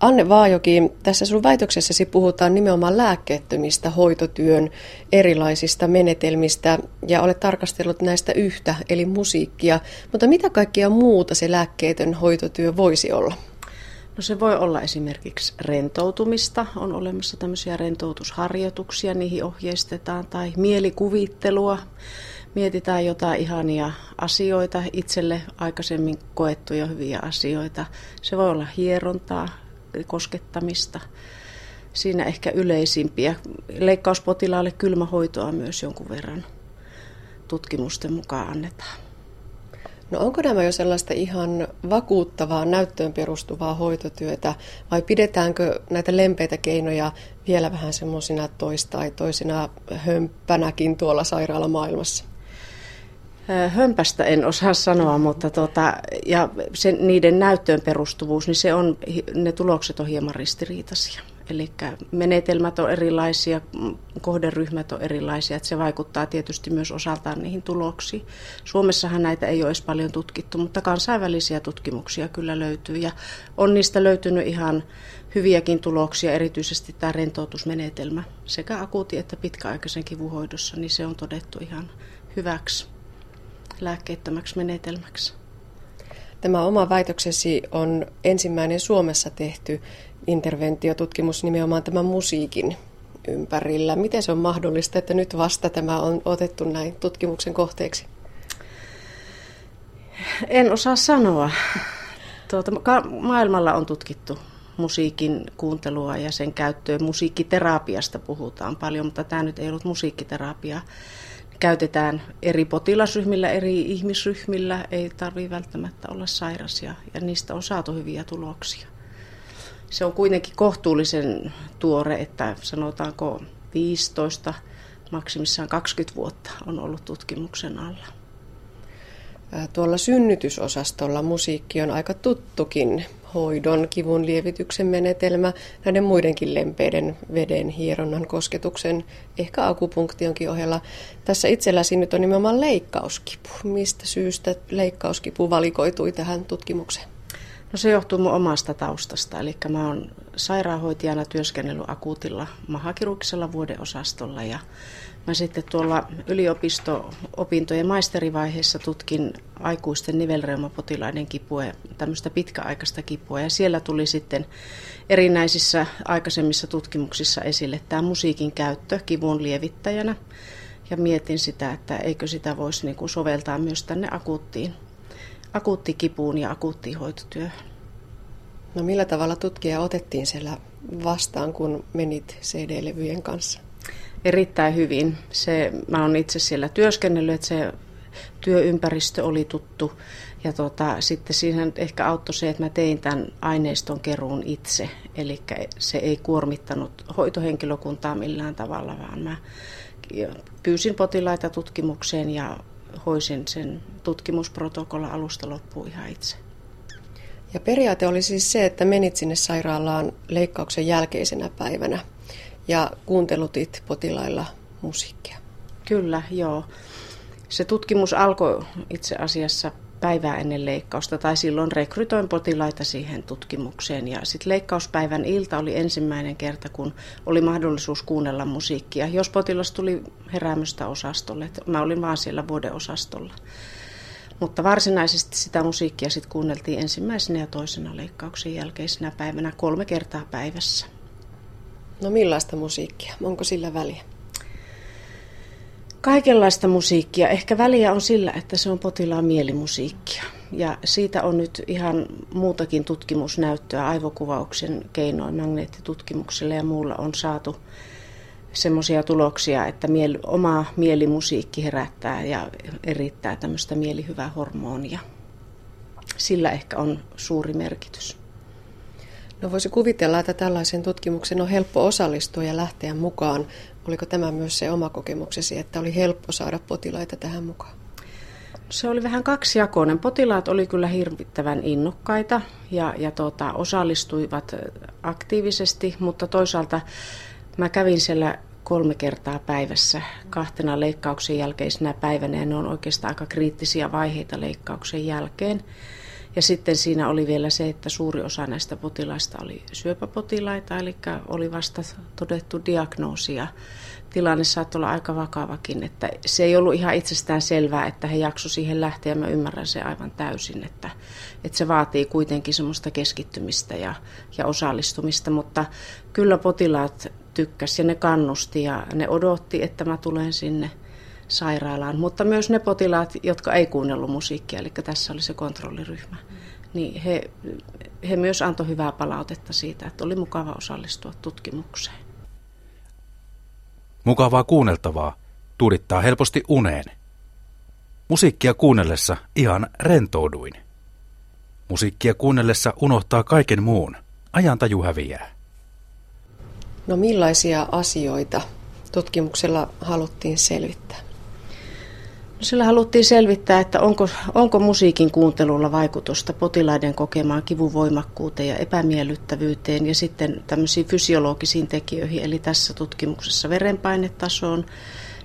Anne Vaajoki, tässä sun väitöksessäsi puhutaan nimenomaan lääkkeettömistä hoitotyön erilaisista menetelmistä ja olet tarkastellut näistä yhtä, eli musiikkia. Mutta mitä kaikkea muuta se lääkkeetön hoitotyö voisi olla? No se voi olla esimerkiksi rentoutumista, on olemassa tämmöisiä rentoutusharjoituksia, niihin ohjeistetaan, tai mielikuvittelua, mietitään jotain ihania asioita, itselle aikaisemmin koettuja hyviä asioita. Se voi olla hierontaa, koskettamista. Siinä ehkä yleisimpiä. Leikkauspotilaalle kylmähoitoa myös jonkun verran tutkimusten mukaan annetaan. No onko nämä jo sellaista ihan vakuuttavaa, näyttöön perustuvaa hoitotyötä vai pidetäänkö näitä lempeitä keinoja vielä vähän semmoisina toista tai toisina hömppänäkin tuolla sairaalamaailmassa? Hömpästä en osaa sanoa, mutta tota, ja sen, niiden näyttöön perustuvuus, niin se on, ne tulokset on hieman ristiriitaisia. Eli menetelmät on erilaisia, kohderyhmät on erilaisia, että se vaikuttaa tietysti myös osaltaan niihin tuloksiin. Suomessahan näitä ei ole edes paljon tutkittu, mutta kansainvälisiä tutkimuksia kyllä löytyy ja on niistä löytynyt ihan hyviäkin tuloksia, erityisesti tämä rentoutusmenetelmä sekä akuuti- että pitkäaikaisen kivuhoidossa, niin se on todettu ihan hyväksi lääkkeettömäksi menetelmäksi. Tämä oma väitöksesi on ensimmäinen Suomessa tehty interventiotutkimus nimenomaan tämän musiikin ympärillä. Miten se on mahdollista, että nyt vasta tämä on otettu näin tutkimuksen kohteeksi? En osaa sanoa. Tuota, maailmalla on tutkittu musiikin kuuntelua ja sen käyttöä. Musiikkiterapiasta puhutaan paljon, mutta tämä nyt ei ollut musiikkiterapia käytetään eri potilasryhmillä, eri ihmisryhmillä, ei tarvitse välttämättä olla sairas ja, ja niistä on saatu hyviä tuloksia. Se on kuitenkin kohtuullisen tuore, että sanotaanko 15, maksimissaan 20 vuotta on ollut tutkimuksen alla. Tuolla synnytysosastolla musiikki on aika tuttukin hoidon, kivun lievityksen menetelmä, näiden muidenkin lempeiden veden, hieronnan, kosketuksen, ehkä akupunktionkin ohella. Tässä itselläsi nyt on nimenomaan leikkauskipu. Mistä syystä leikkauskipu valikoitui tähän tutkimukseen? No se johtuu mun omasta taustasta, eli mä oon sairaanhoitajana työskennellyt akuutilla mahakirurgisella vuodeosastolla ja Mä sitten tuolla yliopisto-opintojen maisterivaiheessa tutkin aikuisten nivelreumapotilaiden kipua tämmöistä pitkäaikaista kipua. Ja siellä tuli sitten erinäisissä aikaisemmissa tutkimuksissa esille tämä musiikin käyttö kivun lievittäjänä. Ja mietin sitä, että eikö sitä voisi niin kuin soveltaa myös tänne akuuttiin, akuuttikipuun ja akuuttiin hoitotyöhön. No millä tavalla tutkija otettiin siellä vastaan, kun menit CD-levyjen kanssa? erittäin hyvin. Se, mä oon itse siellä työskennellyt, että se työympäristö oli tuttu. Ja tota, sitten siihen ehkä auttoi se, että mä tein tämän aineiston keruun itse. Eli se ei kuormittanut hoitohenkilökuntaa millään tavalla, vaan mä pyysin potilaita tutkimukseen ja hoisin sen tutkimusprotokolla alusta loppuun ihan itse. Ja periaate oli siis se, että menit sinne sairaalaan leikkauksen jälkeisenä päivänä ja kuuntelutit potilailla musiikkia. Kyllä, joo. Se tutkimus alkoi itse asiassa päivää ennen leikkausta, tai silloin rekrytoin potilaita siihen tutkimukseen. Ja sitten leikkauspäivän ilta oli ensimmäinen kerta, kun oli mahdollisuus kuunnella musiikkia. Jos potilas tuli heräämöstä osastolle, mä olin vaan siellä vuodeosastolla. Mutta varsinaisesti sitä musiikkia sitten kuunneltiin ensimmäisenä ja toisena leikkauksen jälkeisenä päivänä kolme kertaa päivässä. No millaista musiikkia? Onko sillä väliä? Kaikenlaista musiikkia. Ehkä väliä on sillä, että se on potilaan mielimusiikkia. Ja siitä on nyt ihan muutakin tutkimusnäyttöä aivokuvauksen keinoin magneettitutkimuksella ja muulla on saatu semmoisia tuloksia, että mieli, oma mielimusiikki herättää ja erittää tämmöistä mielihyvää hormonia. Sillä ehkä on suuri merkitys. No voisi kuvitella, että tällaisen tutkimuksen on helppo osallistua ja lähteä mukaan. Oliko tämä myös se oma kokemuksesi, että oli helppo saada potilaita tähän mukaan? Se oli vähän kaksijakoinen. Potilaat oli kyllä hirvittävän innokkaita ja, ja tuota, osallistuivat aktiivisesti, mutta toisaalta mä kävin siellä kolme kertaa päivässä kahtena leikkauksen jälkeisenä päivänä ja ne on oikeastaan aika kriittisiä vaiheita leikkauksen jälkeen. Ja sitten siinä oli vielä se, että suuri osa näistä potilaista oli syöpäpotilaita, eli oli vasta todettu diagnoosia. Tilanne saattoi olla aika vakavakin, että se ei ollut ihan itsestään selvää, että he jakso siihen lähteä. Mä ymmärrän se aivan täysin, että, että se vaatii kuitenkin semmoista keskittymistä ja, ja osallistumista, mutta kyllä potilaat tykkäsi ja ne kannusti ja ne odotti, että mä tulen sinne sairaalaan. Mutta myös ne potilaat, jotka ei kuunnellut musiikkia, eli tässä oli se kontrolliryhmä, niin he, he myös antoi hyvää palautetta siitä, että oli mukava osallistua tutkimukseen. Mukavaa kuunneltavaa tuudittaa helposti uneen. Musiikkia kuunnellessa ihan rentouduin. Musiikkia kuunnellessa unohtaa kaiken muun. Ajantaju häviää. No millaisia asioita tutkimuksella haluttiin selvittää? Sillä haluttiin selvittää, että onko, onko musiikin kuuntelulla vaikutusta potilaiden kokemaan kivun voimakkuuteen ja epämiellyttävyyteen ja sitten tämmöisiin fysiologisiin tekijöihin, eli tässä tutkimuksessa verenpainetasoon,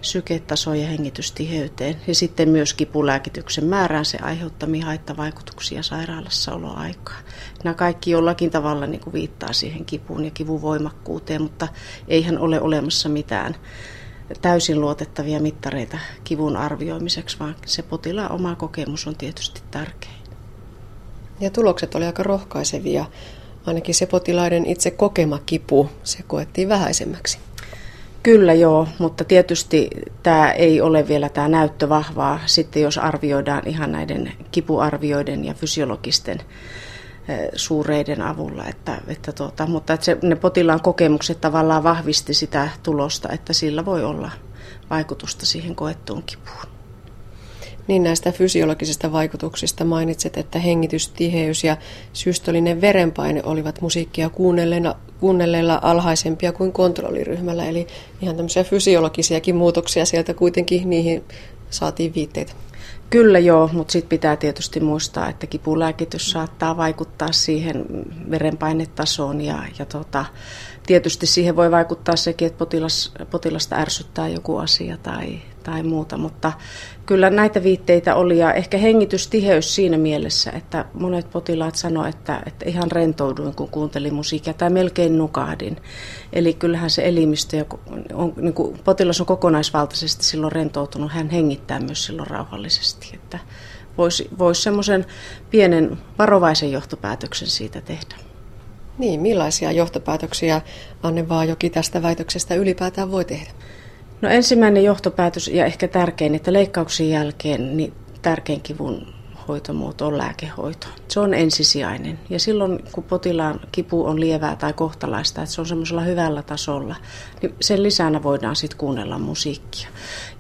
syketasoon ja hengitystiheyteen ja sitten myös kipulääkityksen määrään se aiheuttamia haittavaikutuksia sairaalassa oloaikaa. Nämä kaikki jollakin tavalla niin kuin viittaa siihen kipuun ja kivun voimakkuuteen, mutta eihän ole olemassa mitään täysin luotettavia mittareita kivun arvioimiseksi, vaan se potilaan oma kokemus on tietysti tärkein. Ja tulokset oli aika rohkaisevia. Ainakin se potilaiden itse kokema kipu, se koettiin vähäisemmäksi. Kyllä joo, mutta tietysti tämä ei ole vielä tämä näyttö vahvaa sitten, jos arvioidaan ihan näiden kipuarvioiden ja fysiologisten suureiden avulla. Että, että tuota, mutta että se, ne potilaan kokemukset tavallaan vahvisti sitä tulosta, että sillä voi olla vaikutusta siihen koettuun kipuun. Niin näistä fysiologisista vaikutuksista mainitset, että hengitystiheys ja systolinen verenpaine olivat musiikkia kuunnelleena, kuunnelleilla alhaisempia kuin kontrolliryhmällä. Eli ihan tämmöisiä fysiologisiakin muutoksia sieltä kuitenkin niihin saatiin viitteitä. Kyllä joo, mutta sitten pitää tietysti muistaa, että kipulääkitys saattaa vaikuttaa siihen verenpainetasoon ja, ja tota, tietysti siihen voi vaikuttaa sekin, että potilas, potilasta ärsyttää joku asia tai, tai muuta, mutta kyllä näitä viitteitä oli ja ehkä hengitystiheys siinä mielessä, että monet potilaat sanoivat, että, että ihan rentouduin kun kuuntelin musiikkia tai melkein nukahdin. Eli kyllähän se elimistö, on, niin kuin potilas on kokonaisvaltaisesti silloin rentoutunut, hän hengittää myös silloin rauhallisesti, että voisi vois semmoisen pienen varovaisen johtopäätöksen siitä tehdä. Niin, millaisia johtopäätöksiä Anne Vaajoki tästä väitöksestä ylipäätään voi tehdä? No ensimmäinen johtopäätös ja ehkä tärkein, että leikkauksen jälkeen niin tärkein kivun hoitomuoto on lääkehoito. Se on ensisijainen. Ja silloin, kun potilaan kipu on lievää tai kohtalaista, että se on semmoisella hyvällä tasolla, niin sen lisänä voidaan sitten kuunnella musiikkia.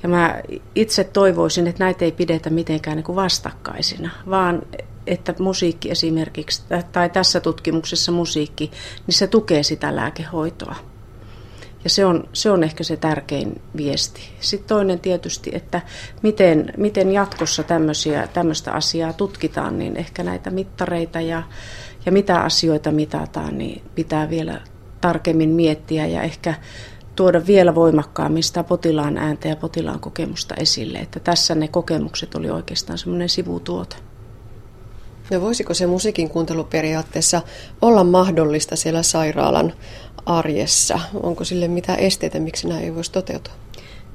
Ja mä itse toivoisin, että näitä ei pidetä mitenkään niin kuin vastakkaisina, vaan että musiikki esimerkiksi, tai tässä tutkimuksessa musiikki, niin se tukee sitä lääkehoitoa. Ja se on, se on ehkä se tärkein viesti. Sitten toinen tietysti, että miten, miten jatkossa tämmöistä asiaa tutkitaan, niin ehkä näitä mittareita ja, ja mitä asioita mitataan, niin pitää vielä tarkemmin miettiä ja ehkä tuoda vielä voimakkaammin sitä potilaan ääntä ja potilaan kokemusta esille. Että tässä ne kokemukset oli oikeastaan semmoinen sivutuote. No voisiko se musiikin kuuntelu periaatteessa olla mahdollista siellä sairaalan arjessa? Onko sille mitään esteitä, miksi nämä ei voisi toteutua?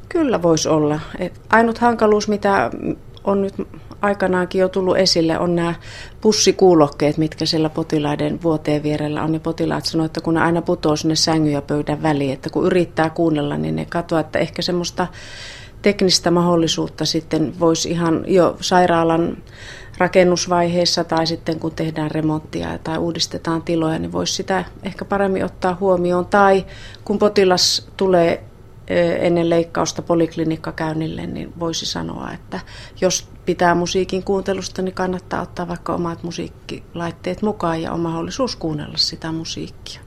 Kyllä voisi olla. Ainut hankaluus, mitä on nyt aikanaankin jo tullut esille, on nämä pussikuulokkeet, mitkä siellä potilaiden vuoteen vierellä on. Ja potilaat sanoivat, että kun ne aina putoaa sinne sängyn ja pöydän väliin, että kun yrittää kuunnella, niin ne katoaa, että ehkä semmoista teknistä mahdollisuutta sitten voisi ihan jo sairaalan rakennusvaiheessa tai sitten kun tehdään remonttia tai uudistetaan tiloja, niin voisi sitä ehkä paremmin ottaa huomioon. Tai kun potilas tulee ennen leikkausta poliklinikkakäynnille, niin voisi sanoa, että jos pitää musiikin kuuntelusta, niin kannattaa ottaa vaikka omat musiikkilaitteet mukaan ja on mahdollisuus kuunnella sitä musiikkia.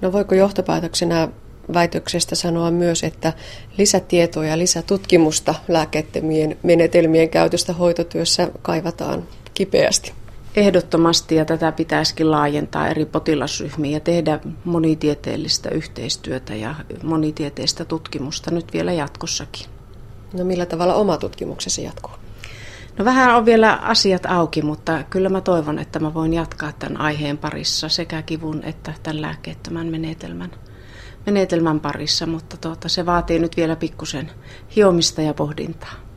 No voiko johtopäätöksenä väitöksestä sanoa myös, että lisätietoa ja lisätutkimusta lääkettömien menetelmien käytöstä hoitotyössä kaivataan kipeästi. Ehdottomasti ja tätä pitäisikin laajentaa eri potilasryhmiin ja tehdä monitieteellistä yhteistyötä ja monitieteistä tutkimusta nyt vielä jatkossakin. No millä tavalla oma tutkimuksesi jatkuu? No vähän on vielä asiat auki, mutta kyllä mä toivon, että mä voin jatkaa tämän aiheen parissa sekä kivun että tämän lääkkeettömän menetelmän, menetelmän parissa, mutta tuota, se vaatii nyt vielä pikkusen hiomista ja pohdintaa.